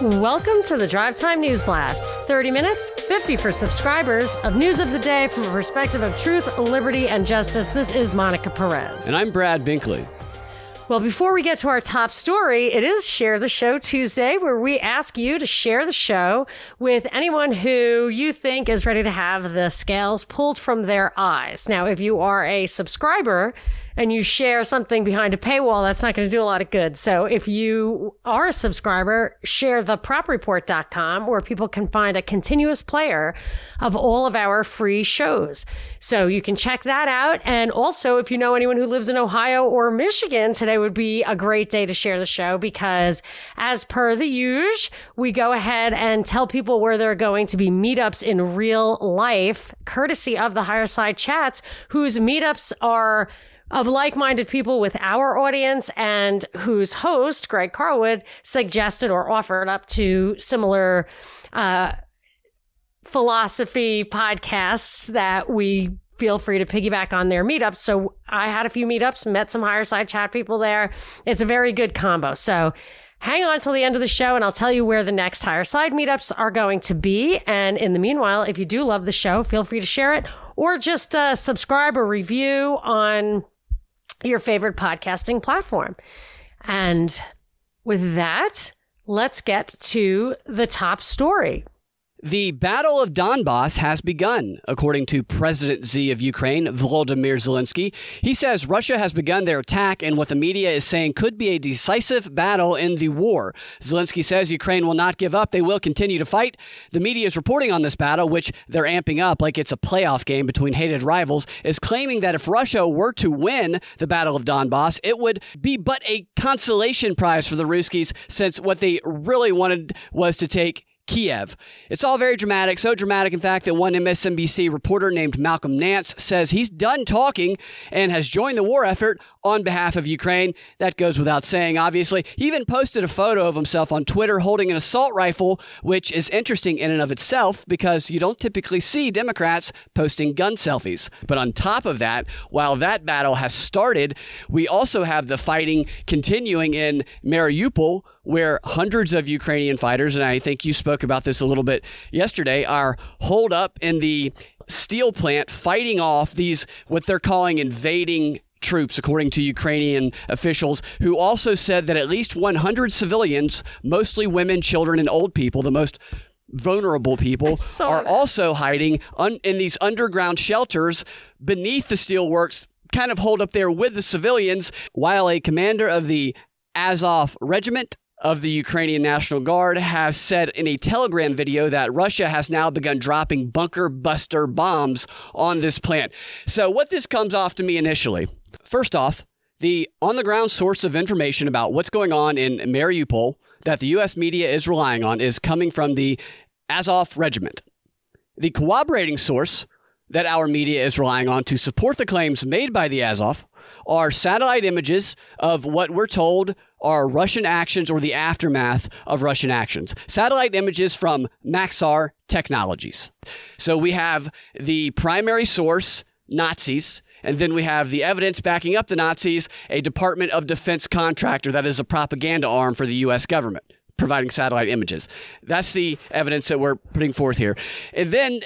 Welcome to the Drive Time News Blast. 30 minutes, 50 for subscribers of news of the day from a perspective of truth, liberty, and justice. This is Monica Perez. And I'm Brad Binkley. Well, before we get to our top story, it is Share the Show Tuesday, where we ask you to share the show with anyone who you think is ready to have the scales pulled from their eyes. Now, if you are a subscriber, and you share something behind a paywall, that's not going to do a lot of good. So if you are a subscriber, share thepropreport.com where people can find a continuous player of all of our free shows. So you can check that out. And also, if you know anyone who lives in Ohio or Michigan, today would be a great day to share the show because as per the usual, we go ahead and tell people where there are going to be meetups in real life, courtesy of the higher side chats, whose meetups are of like-minded people with our audience and whose host, Greg Carlwood, suggested or offered up to similar uh, philosophy podcasts that we feel free to piggyback on their meetups. So I had a few meetups, met some higher side chat people there. It's a very good combo. So hang on till the end of the show and I'll tell you where the next higher side meetups are going to be. And in the meanwhile, if you do love the show, feel free to share it or just uh, subscribe or review on your favorite podcasting platform. And with that, let's get to the top story. The Battle of Donbass has begun, according to President Z of Ukraine, Volodymyr Zelensky. He says Russia has begun their attack in what the media is saying could be a decisive battle in the war. Zelensky says Ukraine will not give up. They will continue to fight. The media is reporting on this battle, which they're amping up like it's a playoff game between hated rivals, is claiming that if Russia were to win the Battle of Donbass, it would be but a consolation prize for the Ruskies, since what they really wanted was to take Kiev. It's all very dramatic, so dramatic, in fact, that one MSNBC reporter named Malcolm Nance says he's done talking and has joined the war effort on behalf of Ukraine. That goes without saying, obviously. He even posted a photo of himself on Twitter holding an assault rifle, which is interesting in and of itself because you don't typically see Democrats posting gun selfies. But on top of that, while that battle has started, we also have the fighting continuing in Mariupol where hundreds of Ukrainian fighters, and I think you spoke about this a little bit yesterday, are holed up in the steel plant fighting off these, what they're calling invading troops, according to Ukrainian officials, who also said that at least 100 civilians, mostly women, children, and old people, the most vulnerable people, are that. also hiding un- in these underground shelters beneath the steelworks, kind of hold up there with the civilians, while a commander of the Azov regiment of the Ukrainian National Guard has said in a Telegram video that Russia has now begun dropping bunker buster bombs on this plant. So, what this comes off to me initially, first off, the on the ground source of information about what's going on in Mariupol that the U.S. media is relying on is coming from the Azov Regiment. The corroborating source that our media is relying on to support the claims made by the Azov are satellite images of what we're told are Russian actions or the aftermath of Russian actions. Satellite images from Maxar Technologies. So we have the primary source, Nazis, and then we have the evidence backing up the Nazis, a Department of Defense contractor that is a propaganda arm for the U.S. government, providing satellite images. That's the evidence that we're putting forth here. And then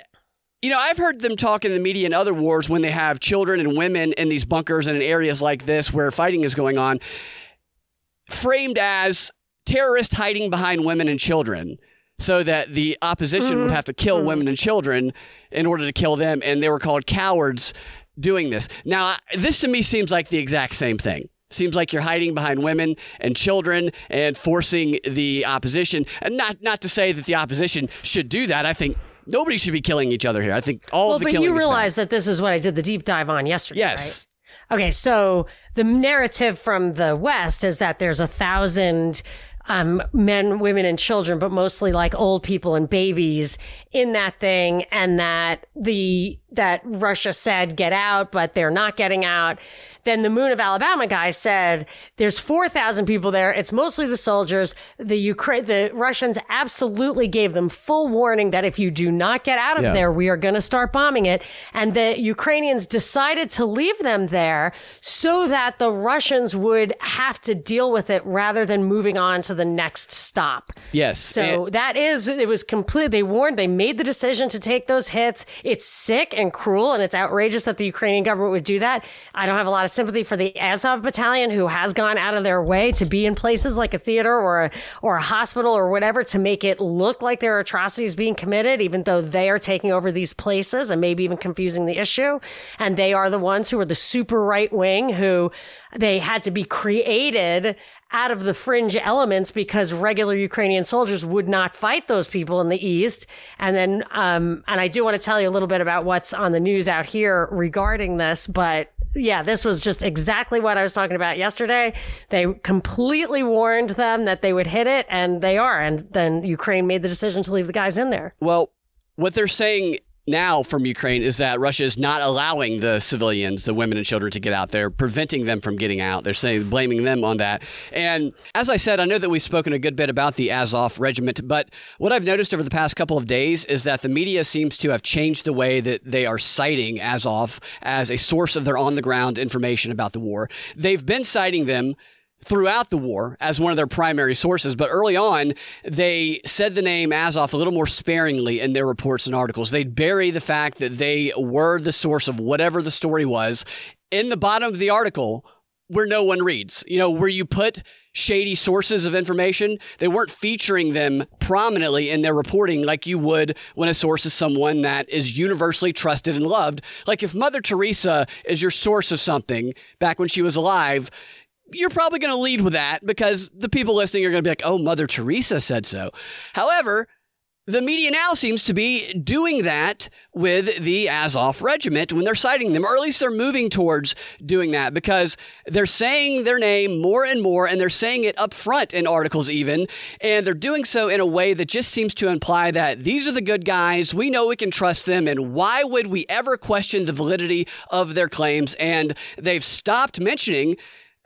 you know, I've heard them talk in the media in other wars when they have children and women in these bunkers and in areas like this where fighting is going on framed as terrorists hiding behind women and children so that the opposition mm-hmm. would have to kill mm-hmm. women and children in order to kill them and they were called cowards doing this. Now this to me seems like the exact same thing. Seems like you're hiding behind women and children and forcing the opposition. And not not to say that the opposition should do that. I think nobody should be killing each other here. I think all well, of the but you realize that this is what i did the deep dive on yesterday yes. Right? okay so the narrative from the West is that there's a thousand um, men, women, and children, but mostly like old people and babies in that thing, and that the that Russia said get out, but they're not getting out. Then the Moon of Alabama guy said there's 4,000 people there. It's mostly the soldiers. The Ukraine, the Russians absolutely gave them full warning that if you do not get out of yeah. there, we are going to start bombing it. And the Ukrainians decided to leave them there so that the Russians would have to deal with it rather than moving on to the next stop. Yes. So and- that is, it was complete. They warned, they made the decision to take those hits. It's sick and cruel, and it's outrageous that the Ukrainian government would do that. I don't have a lot of sympathy for the Azov battalion who has gone out of their way to be in places like a theater or a, or a hospital or whatever to make it look like there are atrocities being committed, even though they are taking over these places and maybe even confusing the issue. And they are the ones who are the super right wing who they had to be created out of the fringe elements because regular Ukrainian soldiers would not fight those people in the east. And then, um, and I do want to tell you a little bit about what's on the news out here regarding this, but yeah, this was just exactly what I was talking about yesterday. They completely warned them that they would hit it, and they are. And then Ukraine made the decision to leave the guys in there. Well, what they're saying now from Ukraine is that Russia is not allowing the civilians, the women and children, to get out there, preventing them from getting out. They're saying blaming them on that. And as I said, I know that we've spoken a good bit about the Azov regiment, but what I've noticed over the past couple of days is that the media seems to have changed the way that they are citing Azov as a source of their on the ground information about the war. They've been citing them throughout the war as one of their primary sources. But early on, they said the name Azov a little more sparingly in their reports and articles. They'd bury the fact that they were the source of whatever the story was in the bottom of the article where no one reads. You know, where you put shady sources of information, they weren't featuring them prominently in their reporting like you would when a source is someone that is universally trusted and loved. Like if Mother Teresa is your source of something back when she was alive, you're probably going to lead with that because the people listening are going to be like, oh, Mother Teresa said so. However, the media now seems to be doing that with the Azov regiment when they're citing them, or at least they're moving towards doing that because they're saying their name more and more, and they're saying it up front in articles, even. And they're doing so in a way that just seems to imply that these are the good guys, we know we can trust them, and why would we ever question the validity of their claims? And they've stopped mentioning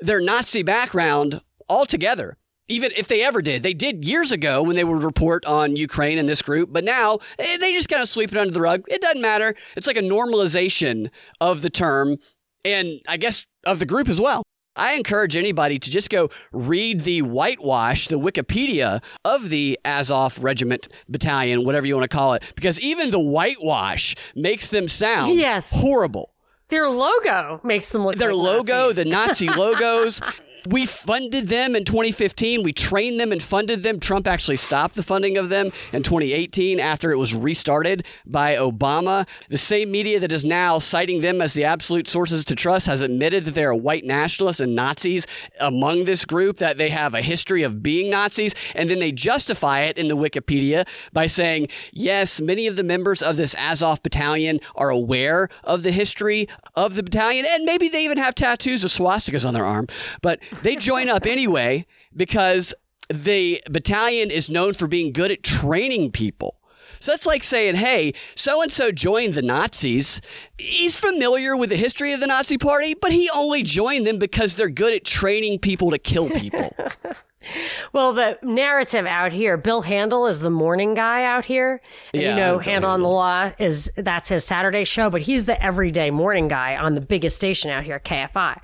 their Nazi background altogether. Even if they ever did, they did years ago when they would report on Ukraine and this group, but now eh, they just kind of sweep it under the rug. It doesn't matter. It's like a normalization of the term and I guess of the group as well. I encourage anybody to just go read the whitewash, the Wikipedia of the Azov Regiment Battalion, whatever you want to call it, because even the whitewash makes them sound Yes. horrible. Their logo makes them look Their like logo, Nazis. the Nazi logos. We funded them in 2015. We trained them and funded them. Trump actually stopped the funding of them in 2018 after it was restarted by Obama. The same media that is now citing them as the absolute sources to trust has admitted that they are white nationalists and Nazis among this group, that they have a history of being Nazis. And then they justify it in the Wikipedia by saying, yes, many of the members of this Azov battalion are aware of the history of the battalion. And maybe they even have tattoos of swastikas on their arm. But they join up anyway because the battalion is known for being good at training people. So that's like saying, hey, so and so joined the Nazis. He's familiar with the history of the Nazi Party, but he only joined them because they're good at training people to kill people. Well, the narrative out here, Bill Handel is the morning guy out here. And Yeah, you know, Bill Handel on the Law is that's his Saturday show, but he's the everyday morning guy on the biggest station out here, KFI.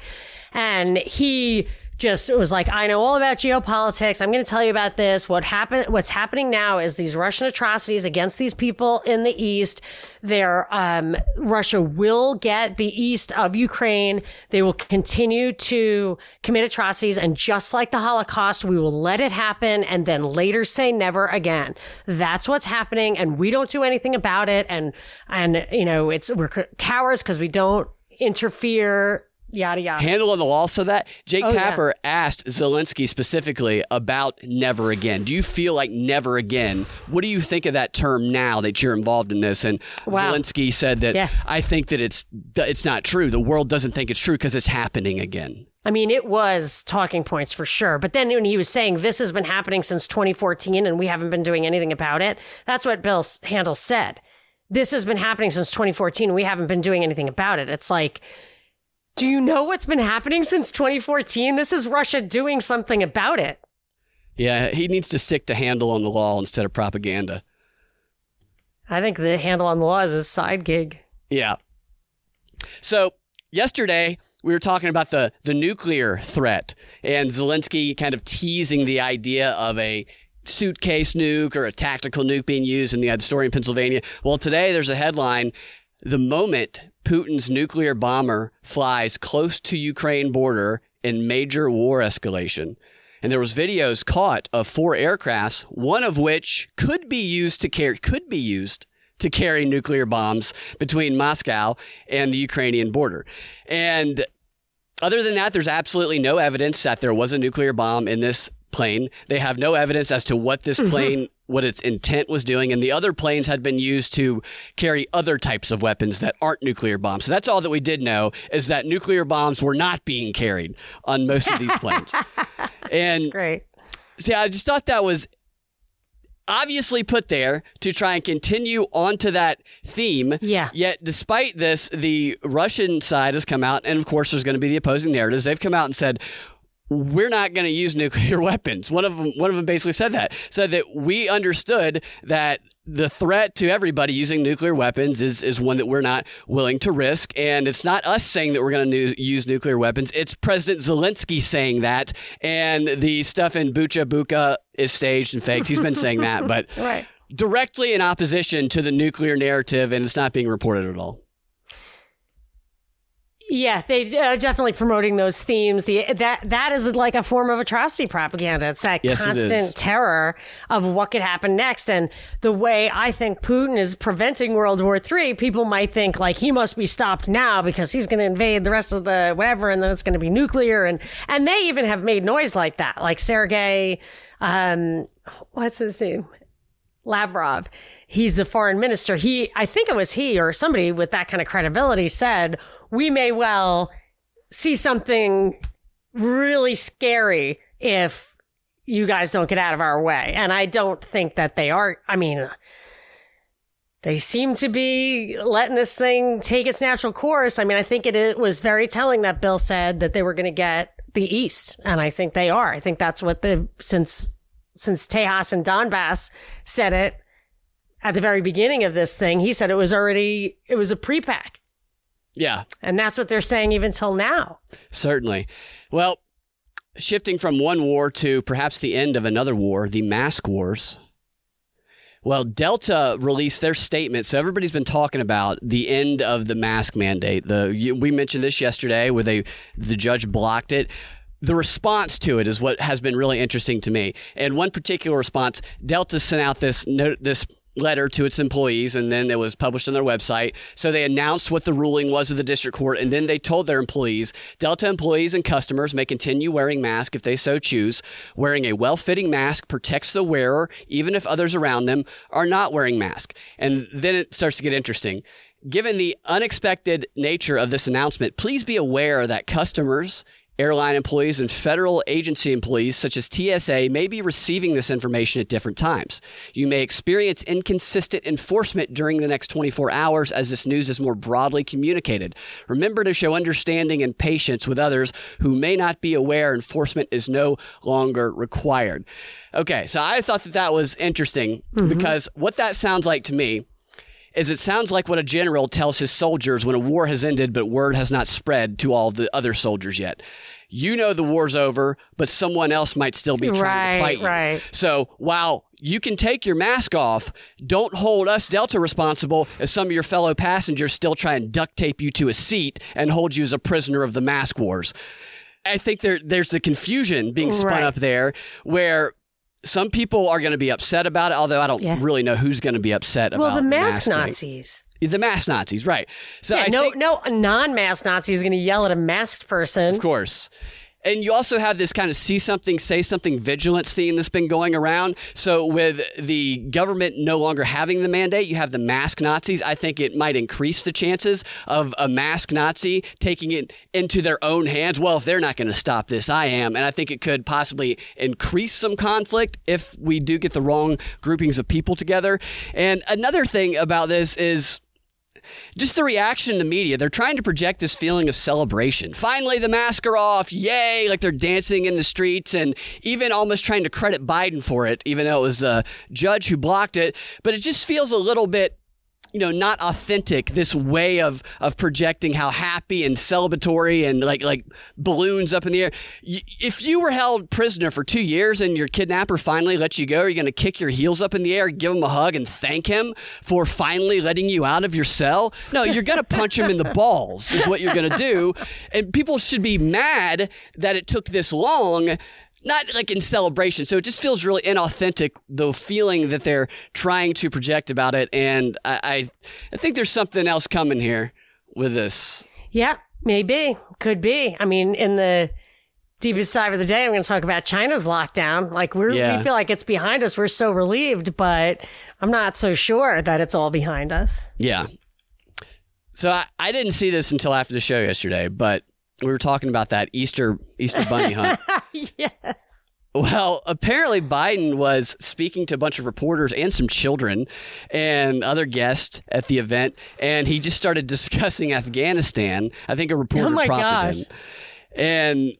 And he just it was like, I know all about geopolitics. I'm going to tell you about this. What happened? What's happening now is these Russian atrocities against these people in the east. There, um, Russia will get the east of Ukraine. They will continue to commit atrocities, and just like the Holocaust, we will let it happen and then later say never again. That's what's happening, and we don't do anything about it. And and you know, it's we're cowards because we don't interfere. Yada yada. Handel on the law so that Jake Oh, yeah. Tapper asked Zelensky specifically about never again. Do you feel like never again? What do you think of that term now that you're involved in this? And Wow. Zelensky said that Yeah. I think that it's it's not true. The world doesn't think it's true because it's happening again. I mean, it was talking points for sure. But then when he was saying this has been happening since 2014 and we haven't been doing anything about it, that's what Bill Handel said. This has been happening since 2014 we haven't been doing anything about it. It's like, do you know what's been happening since 2014? This is Russia doing something about it. Yeah, he needs to stick to Handel on the law instead of propaganda. I think the Handel on the law is his side gig. Yeah. So yesterday we were talking about the the nuclear threat and Zelensky kind of teasing the idea of a suitcase nuke or a tactical nuke being used in the uh, story in Pennsylvania. Well, today there's a headline: the moment Putin's nuclear bomber flies close to Ukraine border in major war escalation. And there was videos caught of four aircrafts, one of which could be used to carry could be used to carry nuclear bombs between Moscow and the Ukrainian border. And other than that, there's absolutely no evidence that there was a nuclear bomb in this plane. They have no evidence as to what this mm-hmm. What its intent was doing. And the other planes had been used to carry other types of weapons that aren't nuclear bombs. So that's all that we did know is that nuclear bombs were not being carried on most of these planes. and that's great. See, I just thought that was obviously put there to try and continue onto that theme. Yeah. Yet, despite this, the Russian side has come out, and of course, there's going to be the opposing narratives. They've come out and said, we're not going to use nuclear weapons. One of them, one of them basically said that, said that we understood that the threat to everybody using nuclear weapons is, is one that we're not willing to risk. And it's not us saying that we're going to use nuclear weapons. It's President Zelensky saying that. And the stuff in Bucha Bucha is staged and faked. He's been saying that, but right. directly in opposition to the nuclear narrative, and it's not being reported at all. Yeah, they are definitely promoting those themes. The that that is like a form of atrocity propaganda. It's that yes, constant it terror of what could happen next. And the way I think Putin is preventing World War III, people might think like he must be stopped now because he's going to invade the rest of the whatever, and then it's going to be nuclear. And and they even have made noise like that, like Sergei, um, what's his name, Lavrov he's the foreign minister. He, I think it was he or somebody with that kind of credibility said, we may well see something really scary if you guys don't get out of our way. And I don't think that they are. I mean, they seem to be letting this thing take its natural course. I mean, I think it, it was very telling that Bill said that they were going to get the East. And I think they are. I think that's what the, since, since Tejas and Donbass said it, at the very beginning of this thing, he said it was already, it was a pre-pack. Yeah. And that's what they're saying even till now. Certainly. Well, shifting from one war to perhaps the end of another war, the mask wars. Well, Delta released their statement. So everybody's been talking about the end of the mask mandate. The we mentioned this yesterday where they the judge blocked it the response to it is what has been really interesting to me. And one particular response, Delta sent out this note, this letter to its employees and then it was published on their website. So they announced what the ruling was of the district court and then they told their employees Delta employees and customers may continue wearing masks if they so choose. Wearing a well fitting mask protects the wearer even if others around them are not wearing masks. And then it starts to get interesting. Given the unexpected nature of this announcement, please be aware that customers Airline employees and federal agency employees, such as TSA, may be receiving this information at different times. You may experience inconsistent enforcement during the next 24 hours as this news is more broadly communicated. Remember to show understanding and patience with others who may not be aware enforcement is no longer required. Okay, so I thought that that was interesting mm-hmm. because what that sounds like to me is it sounds like what a general tells his soldiers when a war has ended but word has not spread to all the other soldiers yet. You know the war's over, but someone else might still be trying right, to fight you. Right. So while you can take your mask off, don't hold us Delta responsible as some of your fellow passengers still try and duct tape you to a seat and hold you as a prisoner of the mask wars. I think there there's the confusion being spun right. up there where some people are going to be upset about it, although I don't yeah. really know who's going to be upset about well, about the mask. Nazis. The mask Nazis, right. So yeah, no, think, no non-mask Nazi is going to yell at a masked person. Of course and you also have this kind of see something, say something vigilance theme that's been going around. So, with the government no longer having the mandate, you have the mask Nazis. I think it might increase the chances of a mask Nazi taking it into their own hands. Well, if they're not going to stop this, I am. And I think it could possibly increase some conflict if we do get the wrong groupings of people together. And another thing about this is just the reaction in the media. They're trying to project this feeling of celebration. Finally, the masks are off. Yay. Like they're dancing in the streets and even almost trying to credit Biden for it, even though it was the judge who blocked it. But it just feels a little bit you know not authentic this way of of projecting how happy and celebratory and like like balloons up in the air. If you were held prisoner for two years and your kidnapper finally lets you go you're you going to kick your heels up in the air give him a hug and thank him for finally letting you out of your cell? No you're going to punch him in the balls is what you're going to do. And people should be mad that it took this long not like in celebration. So it just feels really inauthentic, the feeling that they're trying to project about it. And I, I, I think there's something else coming here with this. Yeah, maybe. Could be. I mean, in the deepest dive of the day, I'm going to talk about China's lockdown. Like we're, yeah. we feel like it's behind us. We're so relieved, but I'm not so sure that it's all behind us. Yeah. So I, I didn't see this until after the show yesterday, but we were talking about that Easter Easter bunny hunt. yes. Well, apparently Biden was speaking to a bunch of reporters and some children and other guests at the event, and he just started discussing Afghanistan. I think a reporter oh prompted gosh. him. And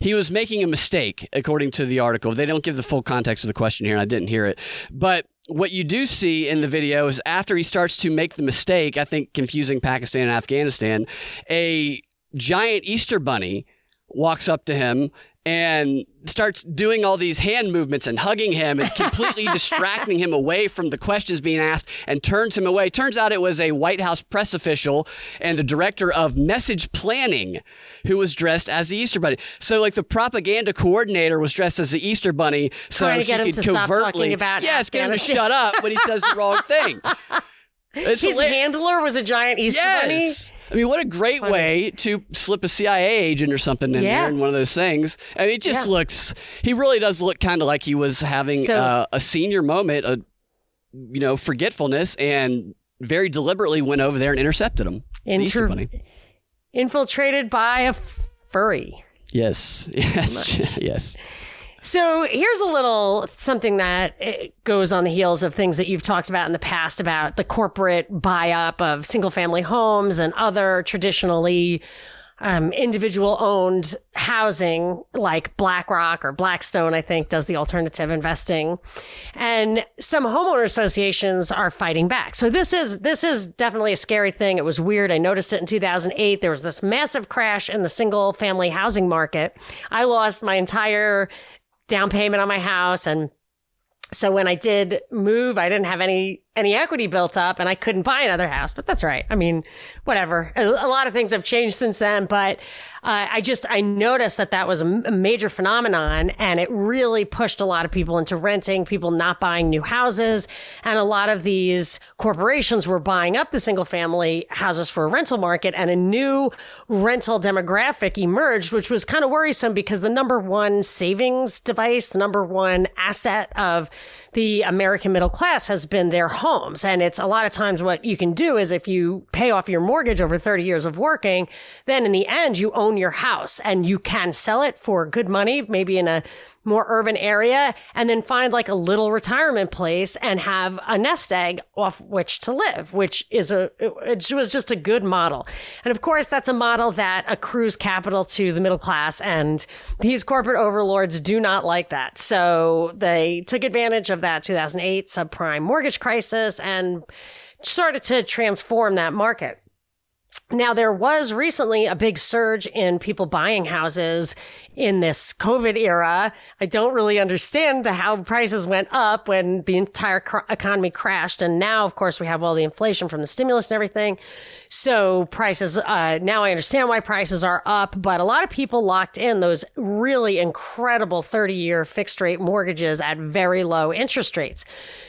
he was making a mistake, according to the article. They don't give the full context of the question here, and I didn't hear it. But what you do see in the video is after he starts to make the mistake, I think confusing Pakistan and Afghanistan, a giant Easter bunny walks up to him and starts doing all these hand movements and hugging him and completely distracting him away from the questions being asked and turns him away. Turns out it was a White House press official and the director of message planning who was dressed as the Easter Bunny. So, like, the propaganda coordinator was dressed as the Easter Bunny so she could covertly, about yes, get him to shut up when he says the wrong thing. It's His hilarious. handler was a giant Easter yes. bunny. I mean, what a great Funny. way to slip a CIA agent or something in yeah. there in one of those things. I mean, it just yeah. looks, he really does look kind of like he was having so, uh, a senior moment, a, you know, forgetfulness, and very deliberately went over there and intercepted him. Inter- infiltrated by a furry. Yes, yes, yes. So here's a little something that eh, goes on the heels of things that you've talked about in the past about the corporate buy up of single family homes and other traditionally um, individual owned housing like BlackRock or Blackstone, I think, does the alternative investing. And some homeowner associations are fighting back. So this is, this is definitely a scary thing. It was weird. I noticed it in 2008. There was this massive crash in the single family housing market. I lost my entire down payment on my house. And so when I did move, I didn't have any any equity built up and I couldn't buy another house, but that's right. I mean, whatever. A, a lot of things have changed since then, but uh, I just, I noticed that that was a, a, major phenomenon and it really pushed a lot of people into renting, people not buying new houses. And a lot of these corporations were buying up the single family houses for a rental market and a new rental demographic emerged, which was kind of worrisome because the number one savings device, the number one asset of the American middle class has been their homes. And it's a lot of times what you can do is if you pay off your mortgage over 30 years of working, then in the end, you own your house and you can sell it for good money, maybe in a more urban area and then find like a little retirement place and have a nest egg off which to live, which is a, it was just a good model. And of course, that's a model that accrues capital to the middle class and these corporate overlords do not like that. So they took advantage of that 2008 subprime mortgage crisis and started to transform that market. Now, there was recently a big surge in people buying houses in this COVID era. I don't really understand the how prices went up when the entire cr- economy crashed. And now, of course, we have all the inflation from the stimulus and everything. So prices, uh, now I understand why prices are up, but a lot of people locked in those really incredible 30 year fixed rate mortgages at very low interest rates.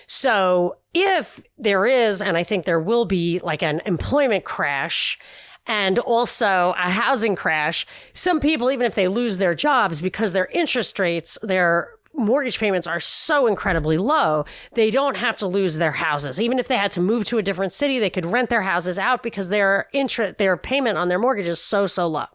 So if there is, and I think there will be like an employment crash, and also a housing crash. Some people, even if they lose their jobs because their interest rates, their mortgage payments are so incredibly low, they don't have to lose their houses. Even if they had to move to a different city, they could rent their houses out because their interest, their payment on their mortgage is so, so low.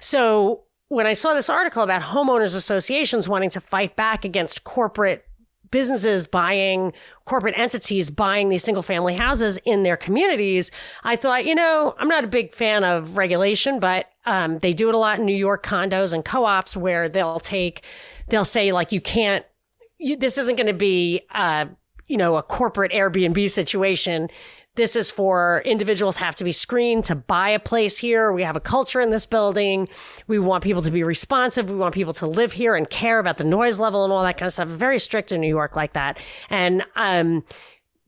So when I saw this article about homeowners associations wanting to fight back against corporate businesses buying corporate entities buying these single family houses in their communities, I thought, you know, I'm not a big fan of regulation, but um, they do it a lot in New York condos and co-ops where they'll take, they'll say like, you can't, you, this isn't going to be, uh, you know, a corporate Airbnb situation this is for individuals have to be screened to buy a place here. We have a culture in this building. We want people to be responsive. We want people to live here and care about the noise level and all that kind of stuff. Very strict in New York like that. And, um,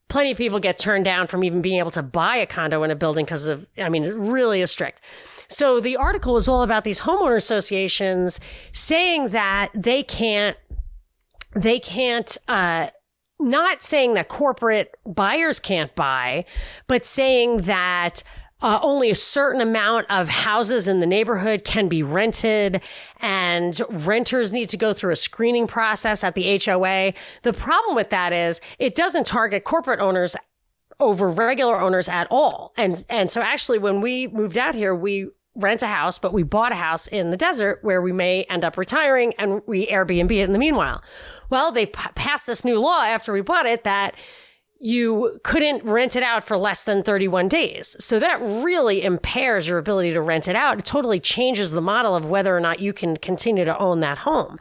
plenty of people get turned down from even being able to buy a condo in a building because of, I mean, it really is strict. So the article is all about these homeowner associations saying that they can't, they can't, uh, not saying that corporate buyers can't buy, but saying that uh, only a certain amount of houses in the neighborhood can be rented and renters need to go through a screening process at the HOA. The problem with that is it doesn't target corporate owners over regular owners at all. And, and so actually when we moved out here, we rent a house, but we bought a house in the desert where we may end up retiring and we Airbnb it in the meanwhile. Well, they p- passed this new law after we bought it that you couldn't rent it out for less than 31 days. So that really impairs your ability to rent it out. It totally changes the model of whether or not you can continue to own that home.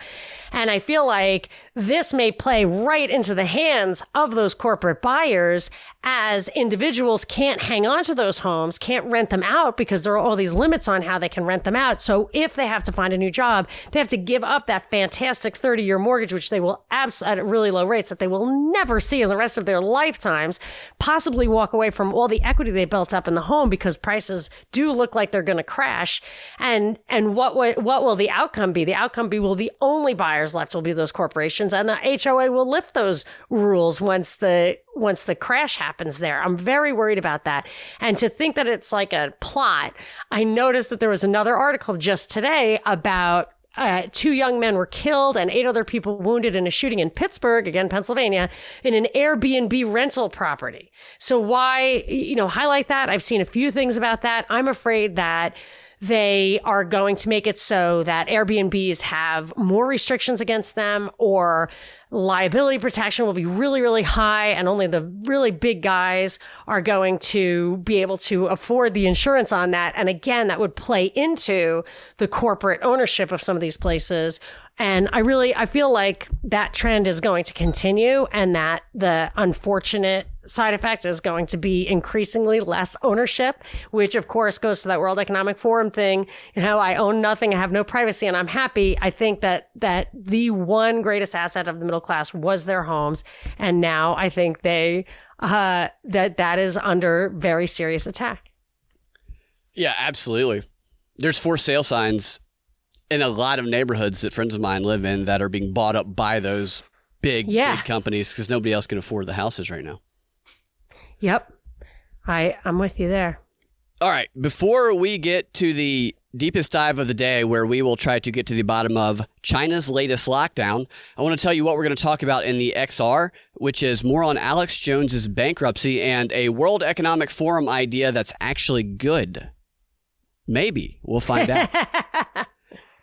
And I feel like this may play right into the hands of those corporate buyers as individuals can't hang on to those homes, can't rent them out because there are all these limits on how they can rent them out. So if they have to find a new job, they have to give up that fantastic 30 year mortgage, which they will absolutely at really low rates that they will never see in the rest of their lifetimes, possibly walk away from all the equity they built up in the home because prices do look like they're going to crash. And, and what, what will the outcome be? The outcome be will the only buyers left will be those corporations and the HOA will lift those rules once the once the crash happens there. I'm very worried about that. And to think that it's like a plot, I noticed that there was another article just today about uh, two young men were killed and eight other people wounded in a shooting in Pittsburgh, again, Pennsylvania, in an Airbnb rental property. So why, you know, highlight that? I've seen a few things about that. I'm afraid that they are going to make it so that Airbnbs have more restrictions against them or liability protection will be really, really high and only the really big guys are going to be able to afford the insurance on that. And again, that would play into the corporate ownership of some of these places and I really, I feel like that trend is going to continue and that the unfortunate side effect is going to be increasingly less ownership, which of course goes to that World Economic Forum thing. You know, I own nothing. I have no privacy and I'm happy. I think that, that the one greatest asset of the middle class was their homes. And now I think they, uh, that that is under very serious attack. Yeah, absolutely. There's for sale signs in a lot of neighborhoods that friends of mine live in that are being bought up by those big yeah. big companies because nobody else can afford the houses right now. Yep, I I'm with you there. All right, before we get to the deepest dive of the day, where we will try to get to the bottom of China's latest lockdown, I want to tell you what we're going to talk about in the XR, which is more on Alex Jones's bankruptcy and a World Economic Forum idea that's actually good. Maybe we'll find out.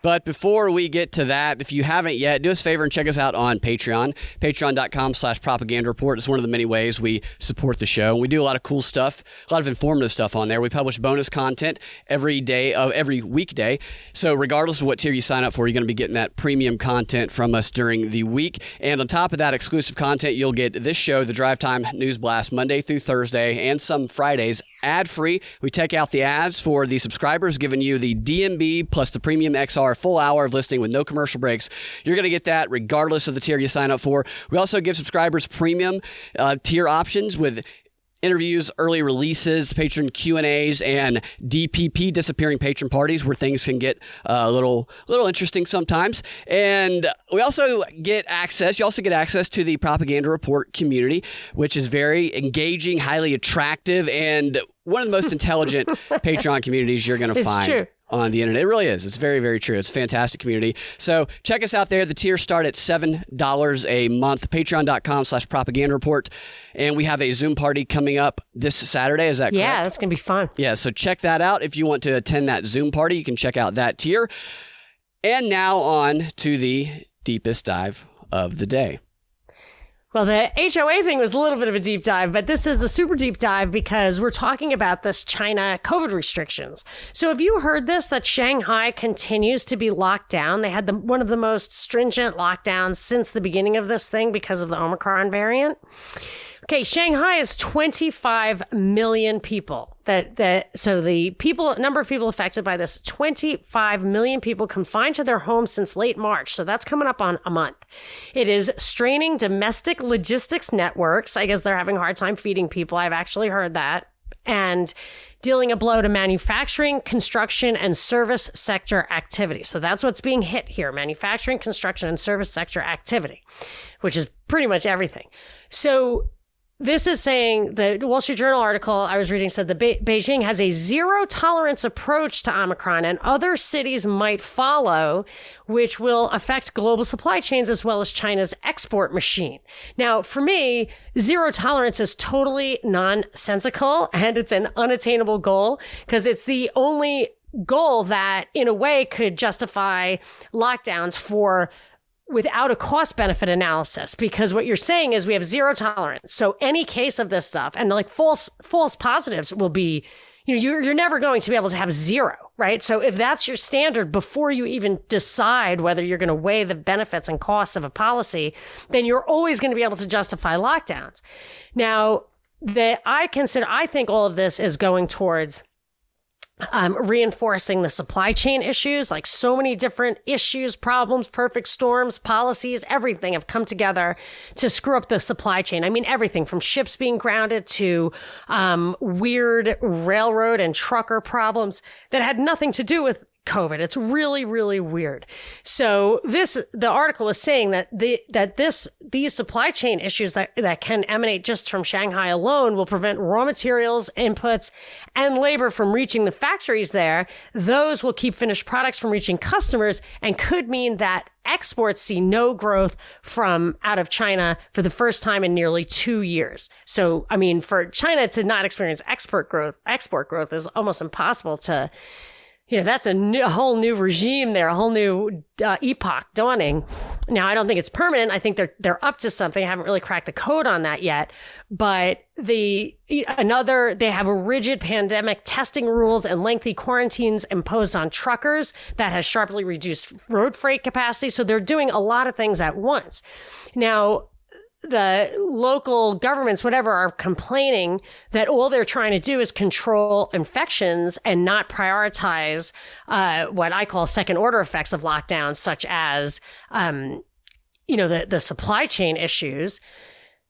But before we get to that, if you haven't yet, do us a favor and check us out on Patreon. Patreon.com slash propaganda report is one of the many ways we support the show. We do a lot of cool stuff, a lot of informative stuff on there. We publish bonus content every day of every weekday. So regardless of what tier you sign up for, you're going to be getting that premium content from us during the week. And on top of that exclusive content, you'll get this show, the Drive Time News Blast, Monday through Thursday and some Fridays ad free. We take out the ads for the subscribers, giving you the DNB plus the premium XR full hour of listening with no commercial breaks. You're going to get that regardless of the tier you sign up for. We also give subscribers premium uh, tier options with interviews, early releases, patron Q and A's, and DPP disappearing patron parties where things can get uh, a little little interesting sometimes. And we also get access. You also get access to the propaganda report community, which is very engaging, highly attractive, and one of the most intelligent Patreon communities you're going to find. True on the internet. It really is. It's very, very true. It's a fantastic community. So check us out there. The tiers start at $7 a month. Patreon.com slash propaganda report. And we have a Zoom party coming up this Saturday. Is that yeah, correct? Yeah, that's going to be fun. Yeah, so check that out. If you want to attend that Zoom party, you can check out that tier. And now on to the deepest dive of the day. Well, the HOA thing was a little bit of a deep dive, but this is a super deep dive because we're talking about this China COVID restrictions. So have you heard this that Shanghai continues to be locked down? They had the, one of the most stringent lockdowns since the beginning of this thing because of the Omicron variant. Okay, Shanghai is 25 million people. That that so the people number of people affected by this 25 million people confined to their homes since late March. So that's coming up on a month. It is straining domestic logistics networks. I guess they're having a hard time feeding people. I've actually heard that. And dealing a blow to manufacturing, construction, and service sector activity. So that's what's being hit here manufacturing, construction, and service sector activity, which is pretty much everything. So this is saying the Wall Street Journal article I was reading said that Be- Beijing has a zero tolerance approach to Omicron and other cities might follow, which will affect global supply chains as well as China's export machine. Now, for me, zero tolerance is totally nonsensical and it's an unattainable goal because it's the only goal that in a way could justify lockdowns for without a cost benefit analysis because what you're saying is we have zero tolerance. So any case of this stuff and like false false positives will be you know you're, you're never going to be able to have zero, right? So if that's your standard before you even decide whether you're going to weigh the benefits and costs of a policy, then you're always going to be able to justify lockdowns. Now, that I consider I think all of this is going towards um, reinforcing the supply chain issues, like so many different issues, problems, perfect storms, policies, everything have come together to screw up the supply chain. I mean, everything from ships being grounded to um, weird railroad and trucker problems that had nothing to do with COVID. It's really, really weird. So this, the article is saying that the, that this, these supply chain issues that, that can emanate just from Shanghai alone will prevent raw materials, inputs, and labor from reaching the factories there. Those will keep finished products from reaching customers and could mean that exports see no growth from out of China for the first time in nearly two years. So, I mean, for China to not experience export growth, export growth is almost impossible to, you know, that's a, new, a whole new regime there, a whole new uh, epoch dawning. Now, I don't think it's permanent. I think they're they're up to something. I haven't really cracked the code on that yet. But the another, they have a rigid pandemic testing rules and lengthy quarantines imposed on truckers that has sharply reduced road freight capacity. So they're doing a lot of things at once. Now, the local governments, whatever, are complaining that all they're trying to do is control infections and not prioritize uh, what I call second order effects of lockdowns, such as, um, you know, the, the supply chain issues.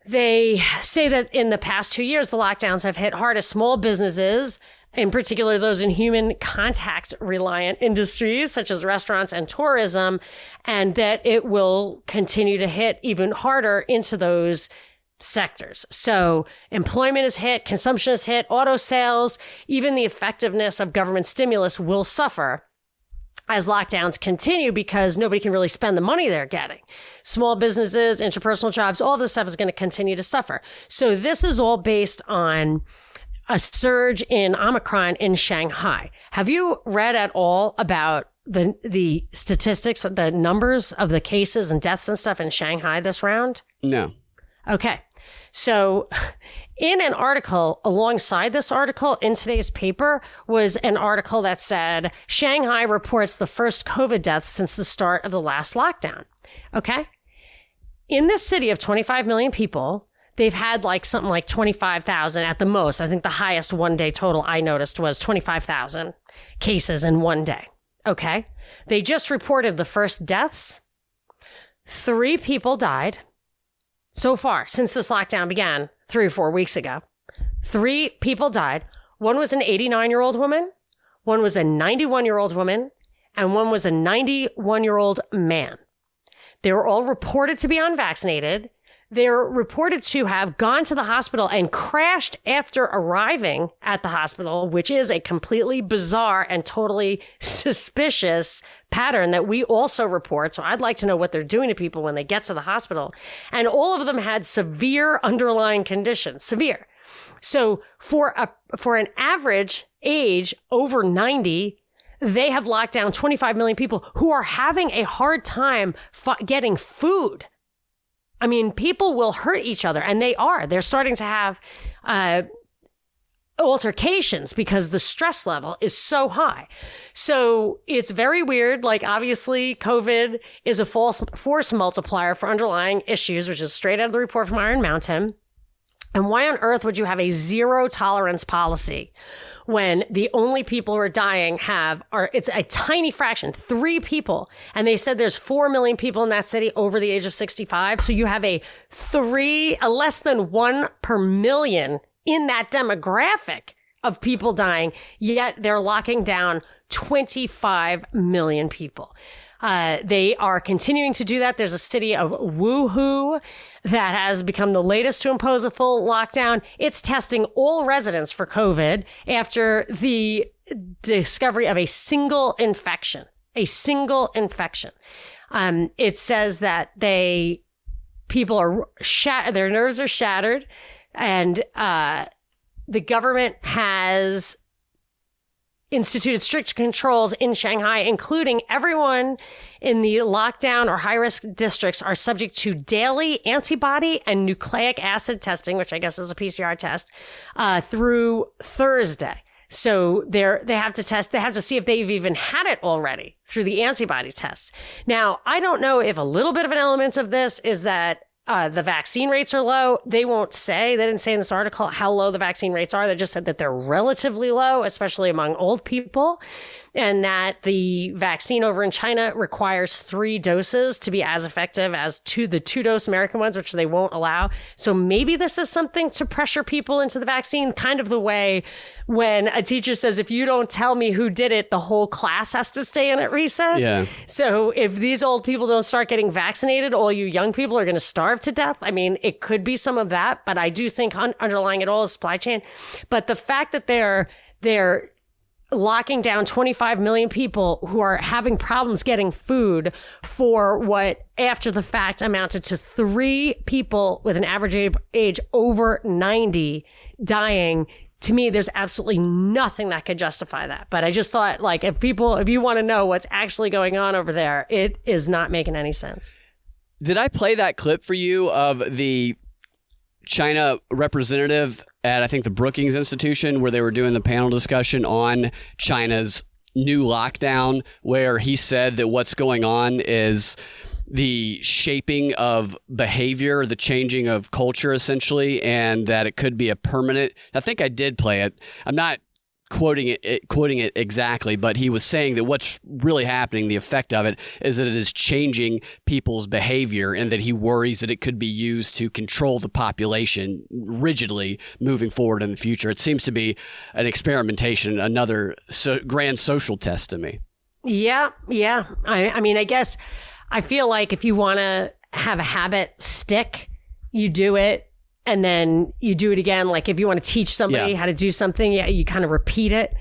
They say that in the past two years, the lockdowns have hit hardest small businesses in particular those in human contact reliant industries such as restaurants and tourism, and that it will continue to hit even harder into those sectors. So employment is hit, consumption is hit, auto sales, even the effectiveness of government stimulus will suffer as lockdowns continue because nobody can really spend the money they're getting. Small businesses, interpersonal jobs, all this stuff is going to continue to suffer. So this is all based on a surge in Omicron in Shanghai. Have you read at all about the the statistics, the numbers of the cases and deaths and stuff in Shanghai this round? No. Okay. So, in an article alongside this article in today's paper was an article that said Shanghai reports the first COVID deaths since the start of the last lockdown. Okay. In this city of 25 million people, they've had like something like 25,000 at the most. I think the highest one day total I noticed was 25,000 cases in one day. Okay. They just reported the first deaths. Three people died so far since this lockdown began three or four weeks ago. Three people died. One was an 89 year old woman, one was a 91 year old woman, and one was a 91 year old man. They were all reported to be unvaccinated they're reported to have gone to the hospital and crashed after arriving at the hospital, which is a completely bizarre and totally suspicious pattern that we also report. So I'd like to know what they're doing to people when they get to the hospital. And all of them had severe underlying conditions, severe. So for a, for an average age over 90, they have locked down 25 million people who are having a hard time getting food. I mean, people will hurt each other, and they are. They're starting to have uh, altercations because the stress level is so high. So it's very weird. Like, obviously, COVID is a false force multiplier for underlying issues, which is straight out of the report from Iron Mountain. And why on earth would you have a zero tolerance policy when the only people who are dying have are it's a tiny fraction, three people, and they said there's four million people in that city over the age of 65. So you have a three, a less than one per million in that demographic of people dying, yet they're locking down 25 million people. Uh, they are continuing to do that. There's a city of Wuhu that has become the latest to impose a full lockdown. It's testing all residents for COVID after the discovery of a single infection, a single infection. Um, it says that they, people are shat, their nerves are shattered and, uh, the government has instituted strict controls in Shanghai, including everyone in the lockdown or high risk districts are subject to daily antibody and nucleic acid testing, which I guess is a PCR test, uh, through Thursday. So they're, they have to test, they have to see if they've even had it already through the antibody tests. Now, I don't know if a little bit of an element of this is that uh, the vaccine rates are low. They won't say, they didn't say in this article how low the vaccine rates are. They just said that they're relatively low, especially among old people and that the vaccine over in China requires three doses to be as effective as two, the two dose American ones, which they won't allow. So maybe this is something to pressure people into the vaccine, kind of the way when a teacher says, if you don't tell me who did it, the whole class has to stay in at recess. Yeah. So if these old people don't start getting vaccinated, all you young people are going to starve to death. I mean, it could be some of that, but I do think un- underlying it all is supply chain. But the fact that they're, they're locking down 25 million people who are having problems getting food for what after the fact amounted to three people with an average age over 90 dying. To me there's absolutely nothing that could justify that. But i just thought like if people if you want to know what's actually going on over there it is not making any sense. Did i play that clip for you of the china representative at I think the Brookings Institution where they were doing the panel discussion on China's new lockdown, where he said that what's going on is the shaping of behavior, the changing of culture, essentially, and that it could be a permanent. I think I did play it. I'm not quoting it, it, quoting it exactly, but he was saying that what's really happening, the effect of it, is that it is changing people's behavior, and that he worries that it could be used to control the population rigidly moving forward in the future. It seems to be an experimentation, another so, grand social test to me. Yeah, yeah. I, I mean, I guess I feel like if you want to have a habit stick, you do it and then you do it again. Like if you want to teach somebody yeah. how to do something, yeah, you kind of repeat it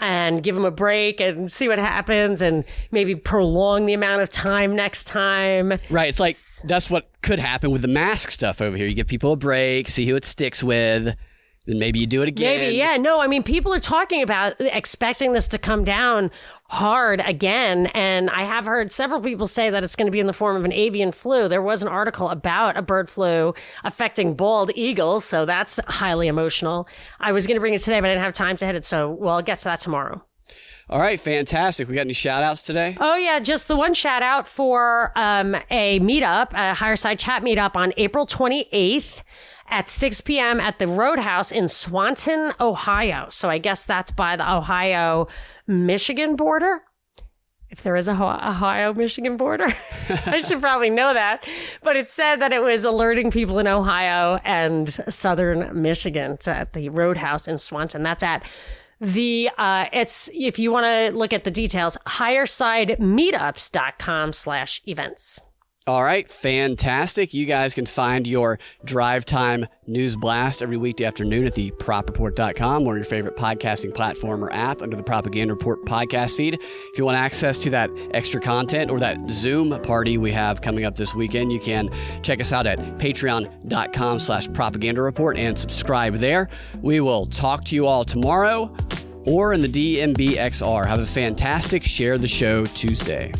and give them a break and see what happens and maybe prolong the amount of time next time. Right. It's like that's what could happen with the mask stuff over here. You give people a break, see who it sticks with then maybe you do it again. Maybe, yeah. No, I mean, people are talking about expecting this to come down hard again. And I have heard several people say that it's going to be in the form of an avian flu. There was an article about a bird flu affecting bald eagles. So that's highly emotional. I was going to bring it today, but I didn't have time to hit it. So, well, I'll get to that tomorrow. All right, fantastic. We got any shout outs today? Oh, yeah, just the one shout out for um, a meetup, a higher side chat meetup on April 28th at 6 p.m. at the Roadhouse in Swanton, Ohio. So I guess that's by the Ohio Michigan border. If there is a Ohio Michigan border, I should probably know that. But it said that it was alerting people in Ohio and southern Michigan at the Roadhouse in Swanton. That's at the uh, it's if you want to look at the details, highersidemeetups.com slash events. All right, fantastic. You guys can find your drive time news blast every weekday afternoon at the propreport.com or your favorite podcasting platform or app under the Propaganda Report podcast feed. If you want access to that extra content or that Zoom party we have coming up this weekend, you can check us out at patreon.com slash propaganda report and subscribe there. We will talk to you all tomorrow or in the DNBXR. Have a fantastic Share the Show Tuesday.